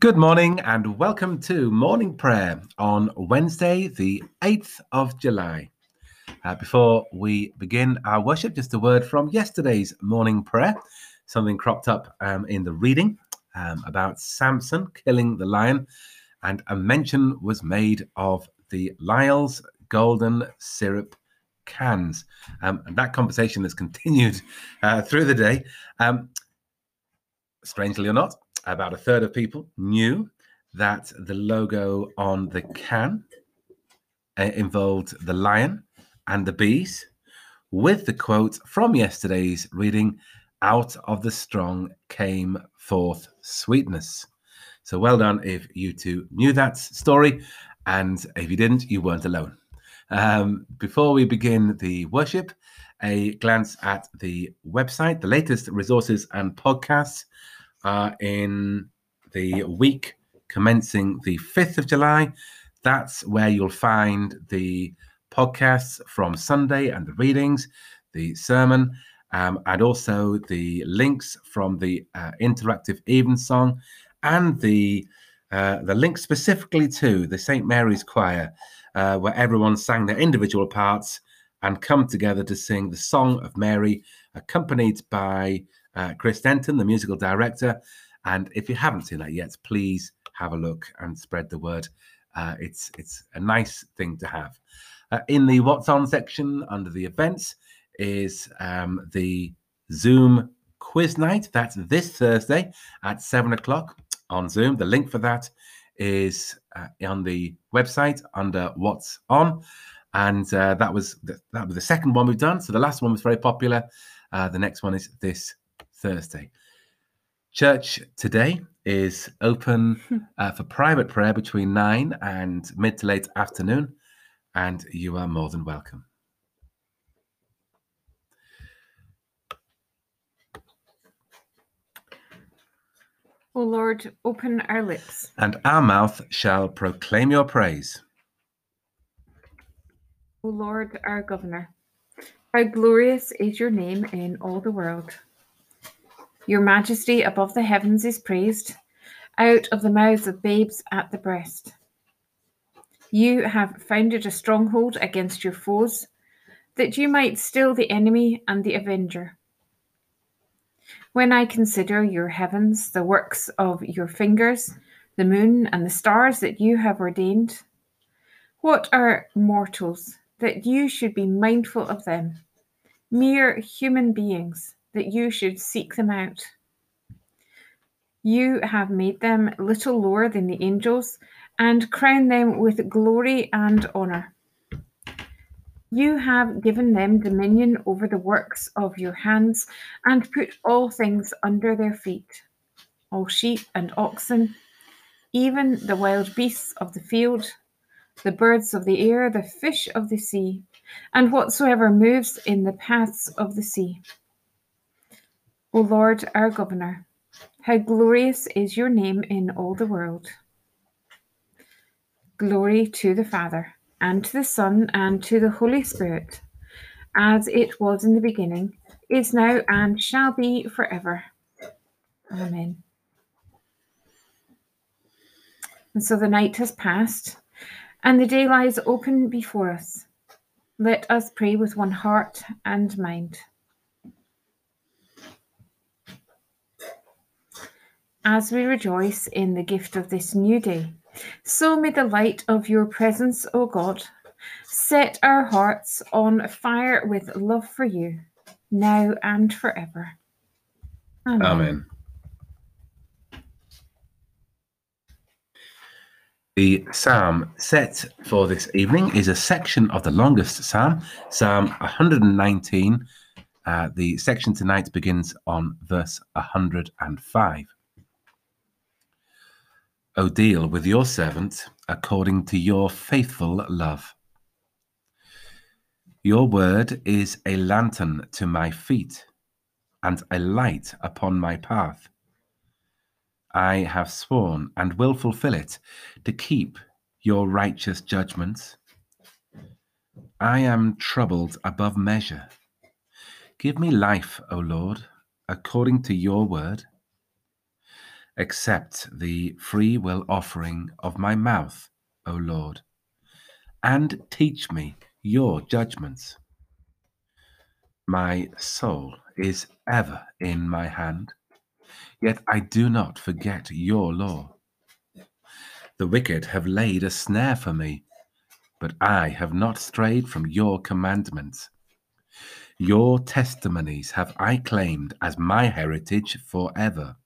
Good morning and welcome to morning prayer on Wednesday, the 8th of July. Uh, before we begin our worship, just a word from yesterday's morning prayer. Something cropped up um, in the reading um, about Samson killing the lion, and a mention was made of the Lyle's golden syrup cans. Um, and that conversation has continued uh, through the day. Um, strangely or not, about a third of people knew that the logo on the can uh, involved the lion and the bees, with the quote from yesterday's reading out of the strong came forth sweetness. So well done if you two knew that story, and if you didn't, you weren't alone. Um, before we begin the worship, a glance at the website, the latest resources and podcasts uh, in the week commencing the 5th of July. That's where you'll find the podcasts from Sunday and the readings, the sermon, um, and also the links from the uh, interactive evensong and the uh, the link specifically to the St Mary's Choir, uh, where everyone sang their individual parts and come together to sing the Song of Mary, accompanied by uh, Chris Denton, the musical director. And if you haven't seen that yet, please have a look and spread the word. Uh, it's it's a nice thing to have. Uh, in the What's On section under the events is um, the Zoom quiz night. That's this Thursday at seven o'clock on Zoom. The link for that is uh, on the website under What's On, and uh, that was the, that was the second one we've done. So the last one was very popular. Uh, the next one is this Thursday. Church today is open hmm. uh, for private prayer between nine and mid to late afternoon, and you are more than welcome. O Lord, open our lips. And our mouth shall proclaim your praise. O Lord, our governor, how glorious is your name in all the world. Your majesty above the heavens is praised, out of the mouths of babes at the breast. You have founded a stronghold against your foes, that you might still the enemy and the avenger. When I consider your heavens, the works of your fingers, the moon and the stars that you have ordained, what are mortals that you should be mindful of them? Mere human beings that you should seek them out. You have made them little lower than the angels and crowned them with glory and honour. You have given them dominion over the works of your hands and put all things under their feet all sheep and oxen, even the wild beasts of the field, the birds of the air, the fish of the sea, and whatsoever moves in the paths of the sea. O Lord, our Governor, how glorious is your name in all the world. Glory to the Father, and to the Son, and to the Holy Spirit, as it was in the beginning, is now, and shall be forever. Amen. And so the night has passed, and the day lies open before us. Let us pray with one heart and mind. As we rejoice in the gift of this new day. So may the light of your presence, O God, set our hearts on fire with love for you, now and forever. Amen. Amen. The psalm set for this evening is a section of the longest psalm, Psalm 119. Uh, the section tonight begins on verse 105. O deal with your servant according to your faithful love. Your word is a lantern to my feet and a light upon my path. I have sworn and will fulfill it to keep your righteous judgments. I am troubled above measure. Give me life, O Lord, according to your word. Accept the free will offering of my mouth, O Lord, and teach me your judgments. My soul is ever in my hand, yet I do not forget your law. The wicked have laid a snare for me, but I have not strayed from your commandments. Your testimonies have I claimed as my heritage forever,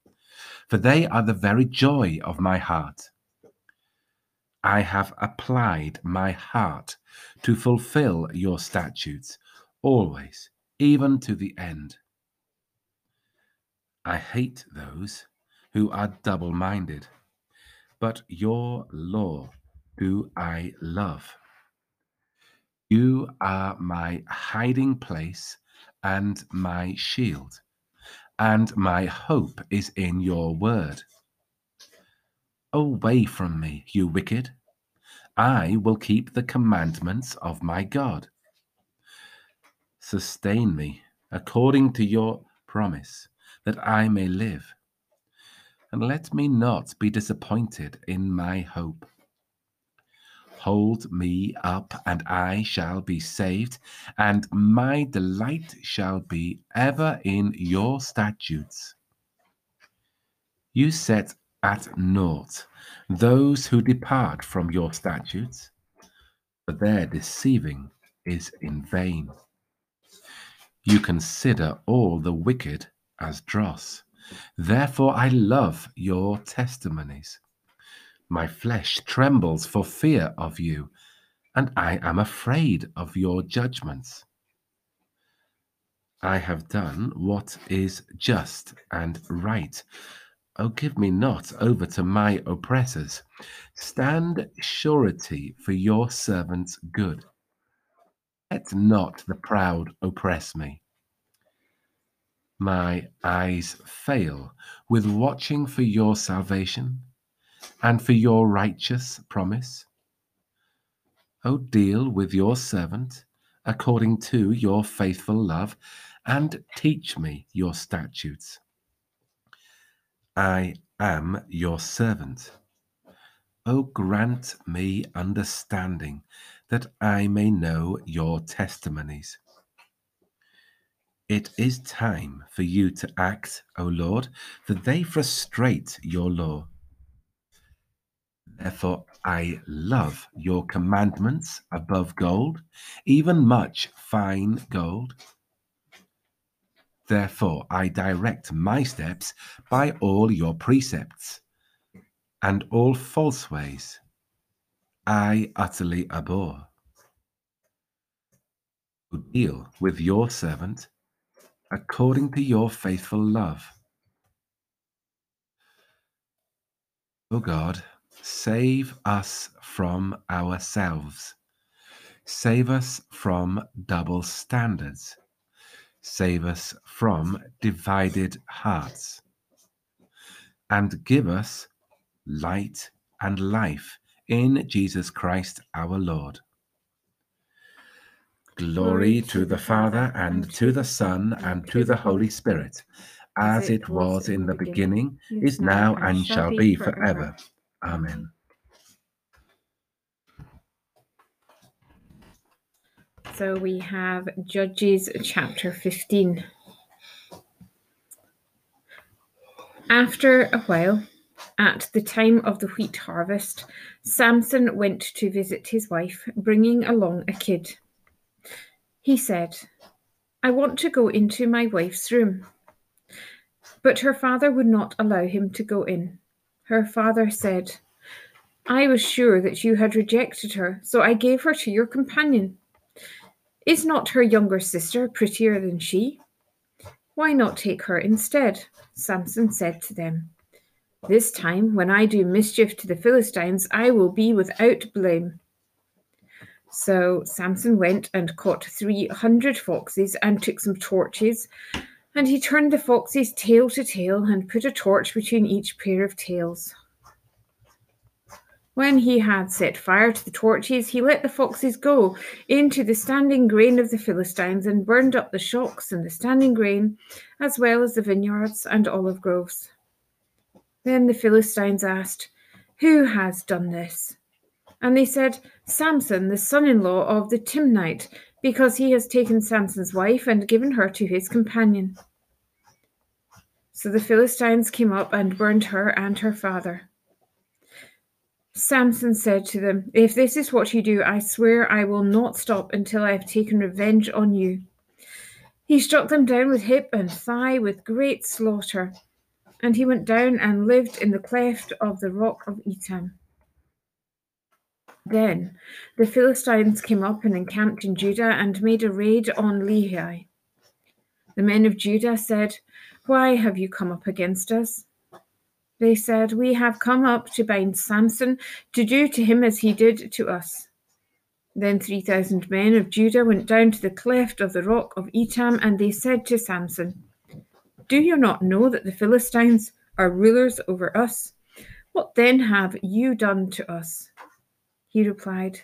for they are the very joy of my heart. I have applied my heart to fulfill your statutes always, even to the end. I hate those who are double minded, but your law do I love. You are my hiding place and my shield, and my hope is in your word. Away from me, you wicked. I will keep the commandments of my God. Sustain me according to your promise, that I may live. And let me not be disappointed in my hope. Hold me up, and I shall be saved, and my delight shall be ever in your statutes. You set at naught those who depart from your statutes, but their deceiving is in vain. You consider all the wicked as dross. Therefore, I love your testimonies. My flesh trembles for fear of you, and I am afraid of your judgments. I have done what is just and right. Oh, give me not over to my oppressors. Stand surety for your servant's good. Let not the proud oppress me. My eyes fail with watching for your salvation and for your righteous promise. O deal with your servant according to your faithful love, and teach me your statutes. I am your servant. O grant me understanding that I may know your testimonies. It is time for you to act, O Lord, for they frustrate your law. Therefore, I love your commandments above gold, even much fine gold. Therefore, I direct my steps by all your precepts, and all false ways I utterly abhor. Deal with your servant according to your faithful love. O God, save us from ourselves. Save us from double standards. Save us from divided hearts. And give us light and life in Jesus Christ our Lord. Glory to the Father, and to the Son, and to the Holy Spirit, as it was in the beginning, is now, and shall be forever. Amen. So we have Judges chapter 15. After a while, at the time of the wheat harvest, Samson went to visit his wife, bringing along a kid. He said, I want to go into my wife's room. But her father would not allow him to go in. Her father said, I was sure that you had rejected her, so I gave her to your companion. Is not her younger sister prettier than she? Why not take her instead? Samson said to them. This time, when I do mischief to the Philistines, I will be without blame. So Samson went and caught 300 foxes and took some torches, and he turned the foxes tail to tail and put a torch between each pair of tails. When he had set fire to the torches, he let the foxes go into the standing grain of the Philistines and burned up the shocks and the standing grain, as well as the vineyards and olive groves. Then the Philistines asked, Who has done this? And they said, Samson, the son in law of the Timnite, because he has taken Samson's wife and given her to his companion. So the Philistines came up and burned her and her father. Samson said to them, If this is what you do, I swear I will not stop until I have taken revenge on you. He struck them down with hip and thigh with great slaughter, and he went down and lived in the cleft of the rock of Etam. Then the Philistines came up and encamped in Judah and made a raid on Lehi. The men of Judah said, Why have you come up against us? They said, We have come up to bind Samson, to do to him as he did to us. Then three thousand men of Judah went down to the cleft of the rock of Etam, and they said to Samson, Do you not know that the Philistines are rulers over us? What then have you done to us? He replied,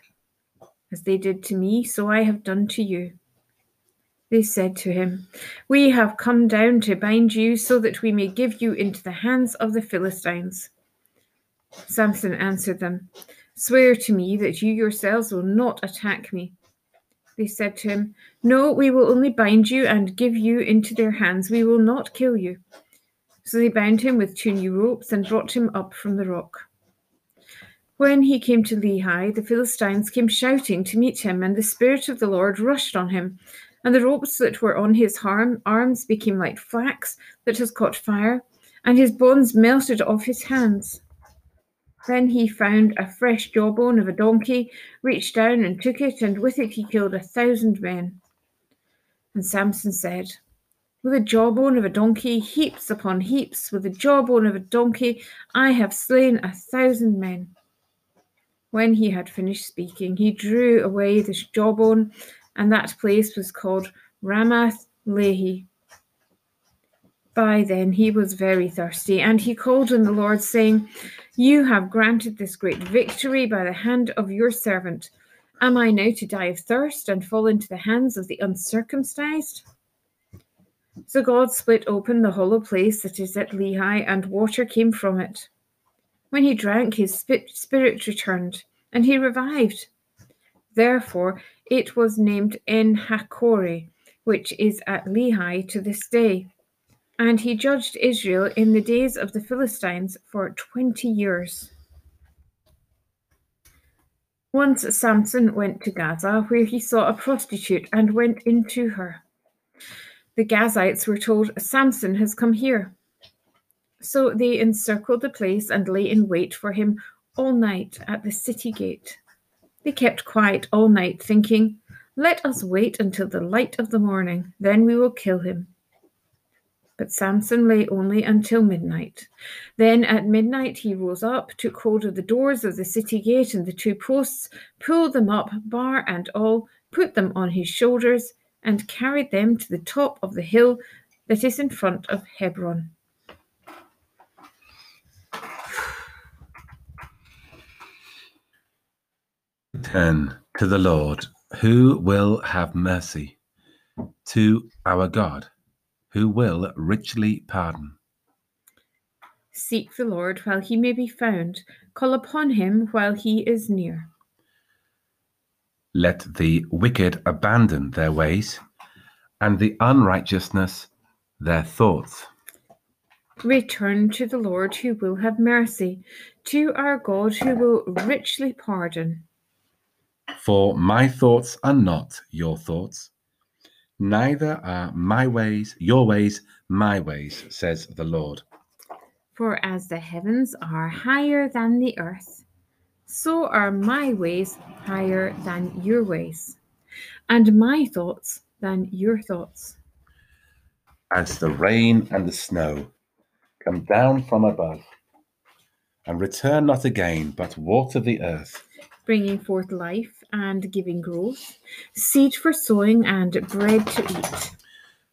As they did to me, so I have done to you. They said to him, We have come down to bind you so that we may give you into the hands of the Philistines. Samson answered them, Swear to me that you yourselves will not attack me. They said to him, No, we will only bind you and give you into their hands. We will not kill you. So they bound him with two new ropes and brought him up from the rock. When he came to Lehi, the Philistines came shouting to meet him, and the Spirit of the Lord rushed on him. And the ropes that were on his arms became like flax that has caught fire, and his bonds melted off his hands. Then he found a fresh jawbone of a donkey, reached down and took it, and with it he killed a thousand men. And Samson said, With a jawbone of a donkey, heaps upon heaps, with the jawbone of a donkey, I have slain a thousand men. When he had finished speaking, he drew away the jawbone, and that place was called Ramath Lehi. By then he was very thirsty, and he called on the Lord, saying, You have granted this great victory by the hand of your servant. Am I now to die of thirst and fall into the hands of the uncircumcised? So God split open the hollow place that is at Lehi, and water came from it. When he drank, his spirit returned, and he revived. Therefore, it was named En Hakkore, which is at Lehi to this day. And he judged Israel in the days of the Philistines for twenty years. Once Samson went to Gaza, where he saw a prostitute and went into her. The Gazites were told, Samson has come here. So they encircled the place and lay in wait for him all night at the city gate. They kept quiet all night, thinking, Let us wait until the light of the morning, then we will kill him. But Samson lay only until midnight. Then at midnight he rose up, took hold of the doors of the city gate and the two posts, pulled them up, bar and all, put them on his shoulders, and carried them to the top of the hill that is in front of Hebron. 10 to the Lord, who will have mercy, to our God, who will richly pardon. Seek the Lord while he may be found, call upon him while he is near. Let the wicked abandon their ways, and the unrighteousness their thoughts. Return to the Lord who will have mercy, to our God who will richly pardon. For my thoughts are not your thoughts, neither are my ways your ways my ways, says the Lord. For as the heavens are higher than the earth, so are my ways higher than your ways, and my thoughts than your thoughts. As the rain and the snow come down from above, and return not again, but water the earth, bringing forth life and giving growth, seed for sowing and bread to eat.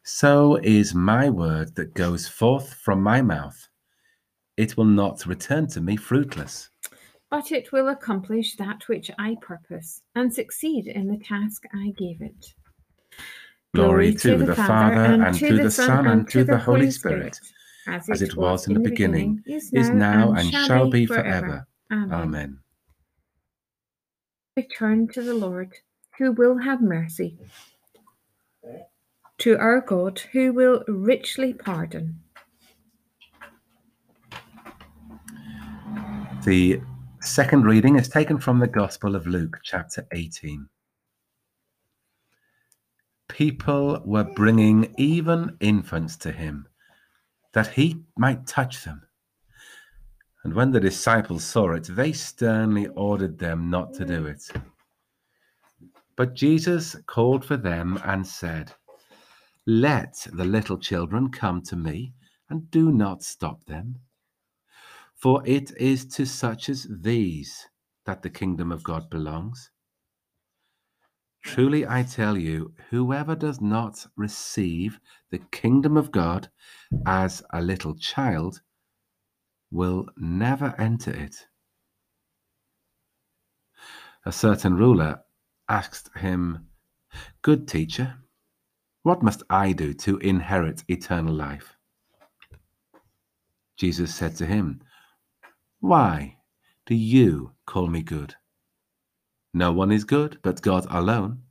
So is my word that goes forth from my mouth. It will not return to me fruitless, but it will accomplish that which I purpose and succeed in the task I gave it. Glory, Glory to, to, the, Father, and, and to, the Son, and to the Holy Spirit, Spirit as it was in the beginning, is now, and shall be forever. Amen. Amen. Return to the Lord, who will have mercy, to our God, who will richly pardon. The second reading is taken from the Gospel of Luke, chapter 18. People were bringing even infants to him that he might touch them. And when the disciples saw it, they sternly ordered them not to do it. But Jesus called for them and said, Let the little children come to me, and do not stop them. For it is to such as these that the kingdom of God belongs. Truly I tell you, whoever does not receive the kingdom of God as a little child will never enter it. A certain ruler asked him, Good teacher, what must I do to inherit eternal life? Jesus said to him, Why do you call me good? No one is good but God alone.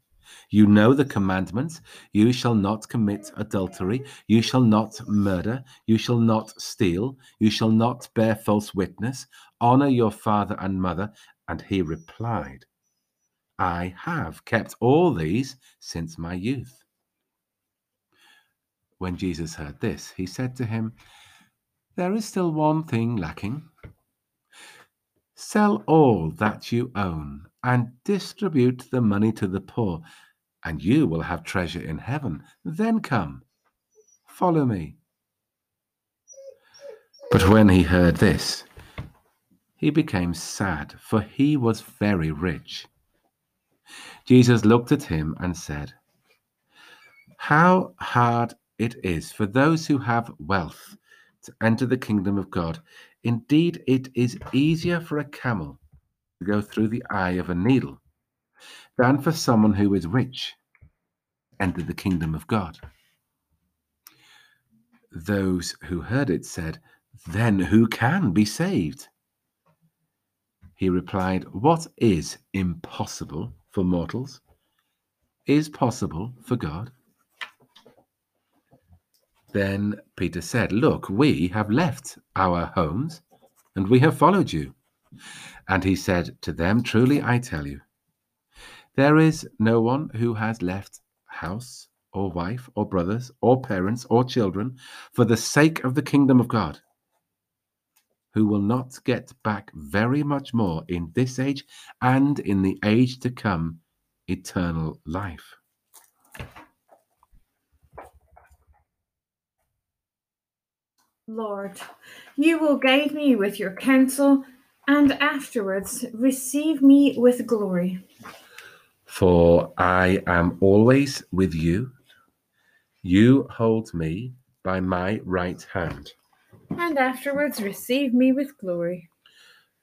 You know the commandments you shall not commit adultery, you shall not murder, you shall not steal, you shall not bear false witness, honor your father and mother. And he replied, I have kept all these since my youth. When Jesus heard this, he said to him, There is still one thing lacking. Sell all that you own and distribute the money to the poor, and you will have treasure in heaven. Then come, follow me. But when he heard this, he became sad, for he was very rich. Jesus looked at him and said, How hard it is for those who have wealth to enter the kingdom of God. Indeed, it is easier for a camel to go through the eye of a needle than for someone who is rich to enter the kingdom of God. Those who heard it said, Then who can be saved? He replied, What is impossible for mortals is possible for God. Then Peter said, Look, we have left our homes and we have followed you. And he said to them, Truly I tell you, there is no one who has left house or wife or brothers or parents or children for the sake of the kingdom of God who will not get back very much more in this age and in the age to come eternal life. Lord, you will guide me with your counsel, and afterwards receive me with glory. For I am always with you. You hold me by my right hand. And afterwards receive me with glory.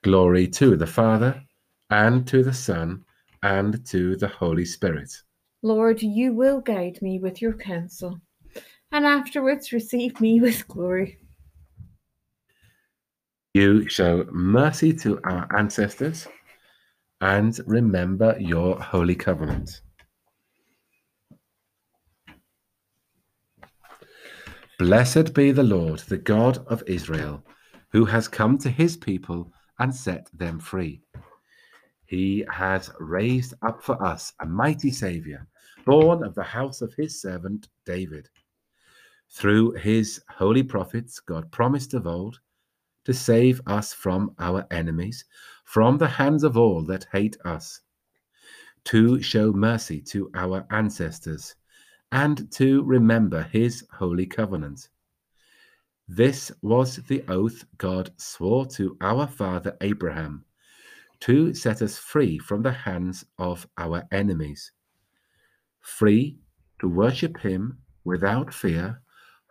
Glory to the Father, and to the Son, and to the Holy Spirit. Lord, you will guide me with your counsel, and afterwards receive me with glory. You show mercy to our ancestors and remember your holy covenant. Blessed be the Lord, the God of Israel, who has come to his people and set them free. He has raised up for us a mighty Saviour, born of the house of his servant David. Through his holy prophets, God promised of old to save us from our enemies, from the hands of all that hate us, to show mercy to our ancestors, and to remember his holy covenant. This was the oath God swore to our father Abraham to set us free from the hands of our enemies, free to worship him without fear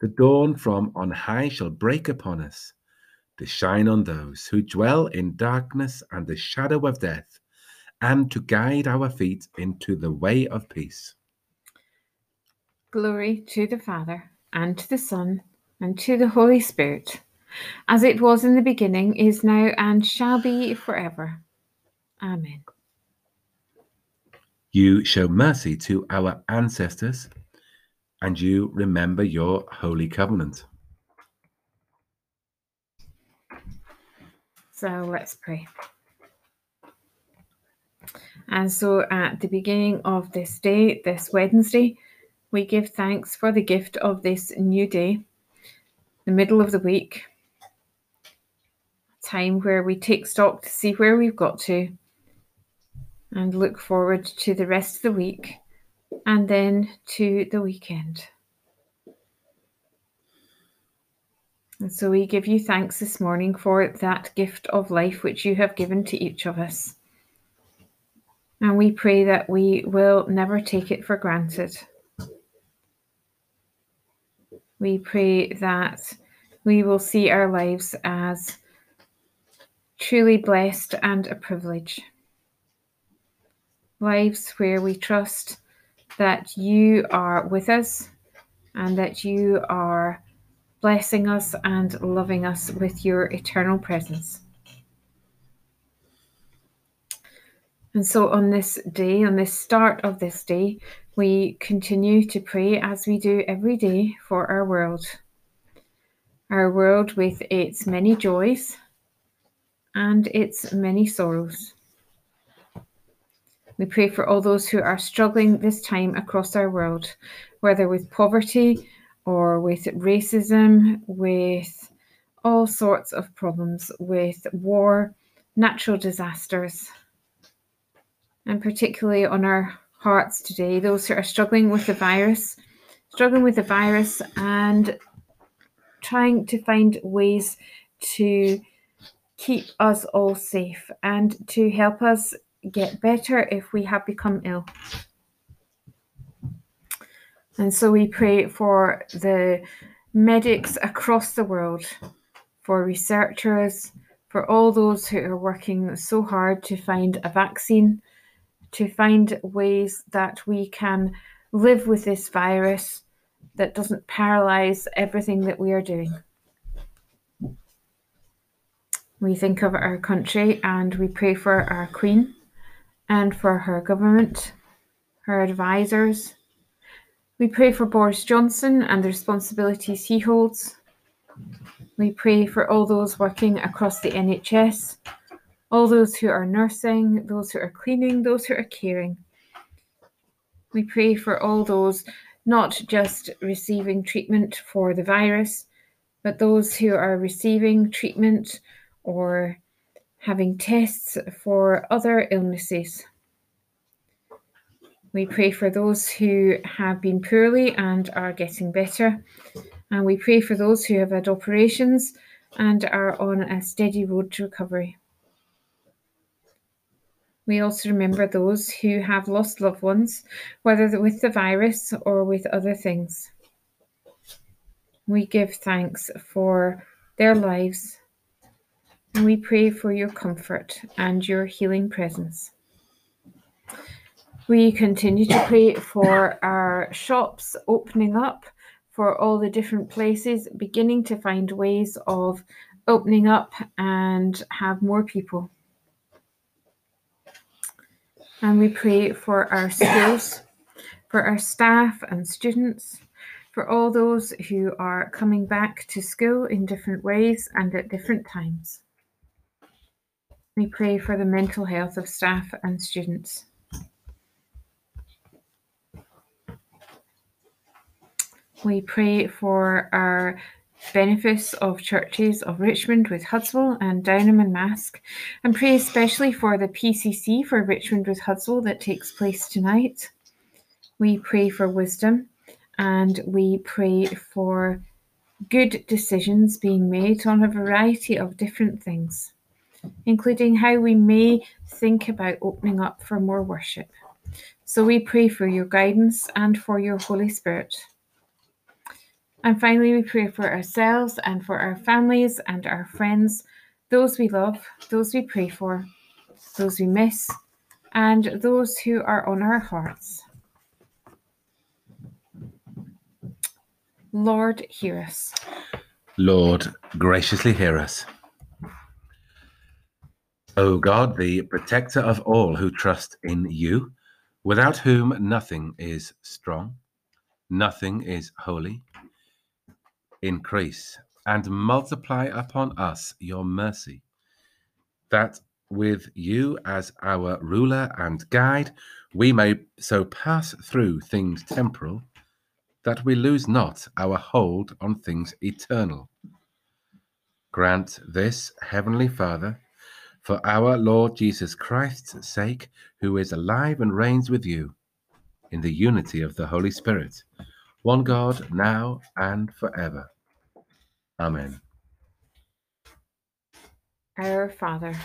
The dawn from on high shall break upon us to shine on those who dwell in darkness and the shadow of death, and to guide our feet into the way of peace. Glory to the Father, and to the Son, and to the Holy Spirit, as it was in the beginning, is now, and shall be forever. Amen. You show mercy to our ancestors, and you remember your holy covenant. So let's pray. And so at the beginning of this day, this Wednesday, we give thanks for the gift of this new day, the middle of the week, time where we take stock to see where we've got to and look forward to the rest of the week and then to the weekend. And so we give you thanks this morning for that gift of life which you have given to each of us. And we pray that we will never take it for granted. We pray that we will see our lives as truly blessed and a privilege. Lives where we trust that you are with us and that you are blessing us and loving us with your eternal presence. And so, on this day, on this start of this day, we continue to pray as we do every day for our world. Our world with its many joys and its many sorrows. We pray for all those who are struggling this time across our world, whether with poverty or with racism, with all sorts of problems, with war, natural disasters, and particularly on our hearts today, those who are struggling with the virus, struggling with the virus and trying to find ways to keep us all safe and to help us get better if we have become ill. And so we pray for the medics across the world, for researchers, for all those who are working so hard to find a vaccine, to find ways that we can live with this virus that doesn't paralyze everything that we are doing. We think of our country and we pray for our Queen and for her government, her advisors, we pray for Boris Johnson and the responsibilities he holds. We pray for all those working across the NHS, all those who are nursing, those who are cleaning, those who are caring. We pray for all those not just receiving treatment for the virus, but those who are receiving treatment or having tests for other illnesses. We pray for those who have been poorly and are getting better. And we pray for those who have had operations and are on a steady road to recovery. We also remember those who have lost loved ones, whether with the virus or with other things. We give thanks for their lives and we pray for your comfort and your healing presence. We continue to pray for our shops opening up, for all the different places beginning to find ways of opening up and have more people. And we pray for our schools, for our staff and students, for all those who are coming back to school in different ways and at different times. We pray for the mental health of staff and students. We pray for our benefice of churches of Richmond with Hudswell and Downholme and Marske, and pray especially for the PCC for Richmond with Hudswell that takes place tonight. We pray for wisdom and we pray for good decisions being made on a variety of different things, including how we may think about opening up for more worship. So we pray for your guidance and for your Holy Spirit. And finally, we pray for ourselves and for our families and our friends, those we love, those we pray for, those we miss, and those who are on our hearts. Lord, hear us. Lord, graciously hear us. O God, the protector of all who trust in you, without whom nothing is strong, nothing is holy, increase and multiply upon us your mercy, that with you as our ruler and guide, we may so pass through things temporal that we lose not our hold on things eternal. Grant this, Heavenly Father, for our Lord Jesus Christ's sake, who is alive and reigns with you in the unity of the Holy Spirit, one God, now and forever. Amen. Our Father,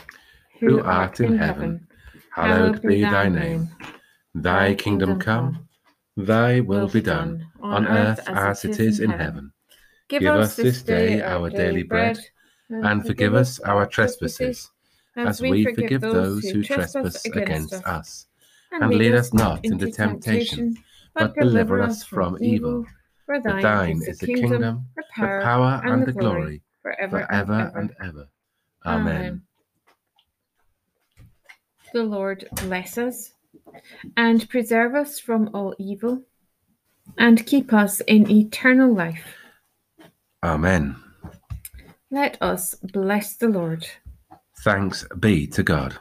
Who art in heaven, hallowed be thy name. Thy kingdom come, thy will be done, on earth as it is in heaven. Give us this day our daily bread, and forgive us our trespasses, as we forgive those who trespass against us. And lead us not into temptation, but deliver us from evil. For thine is the kingdom, the power, and the glory, forever and ever. Amen. The Lord bless us and preserve us from all evil and keep us in eternal life. Amen. Let us bless the Lord. Thanks be to God.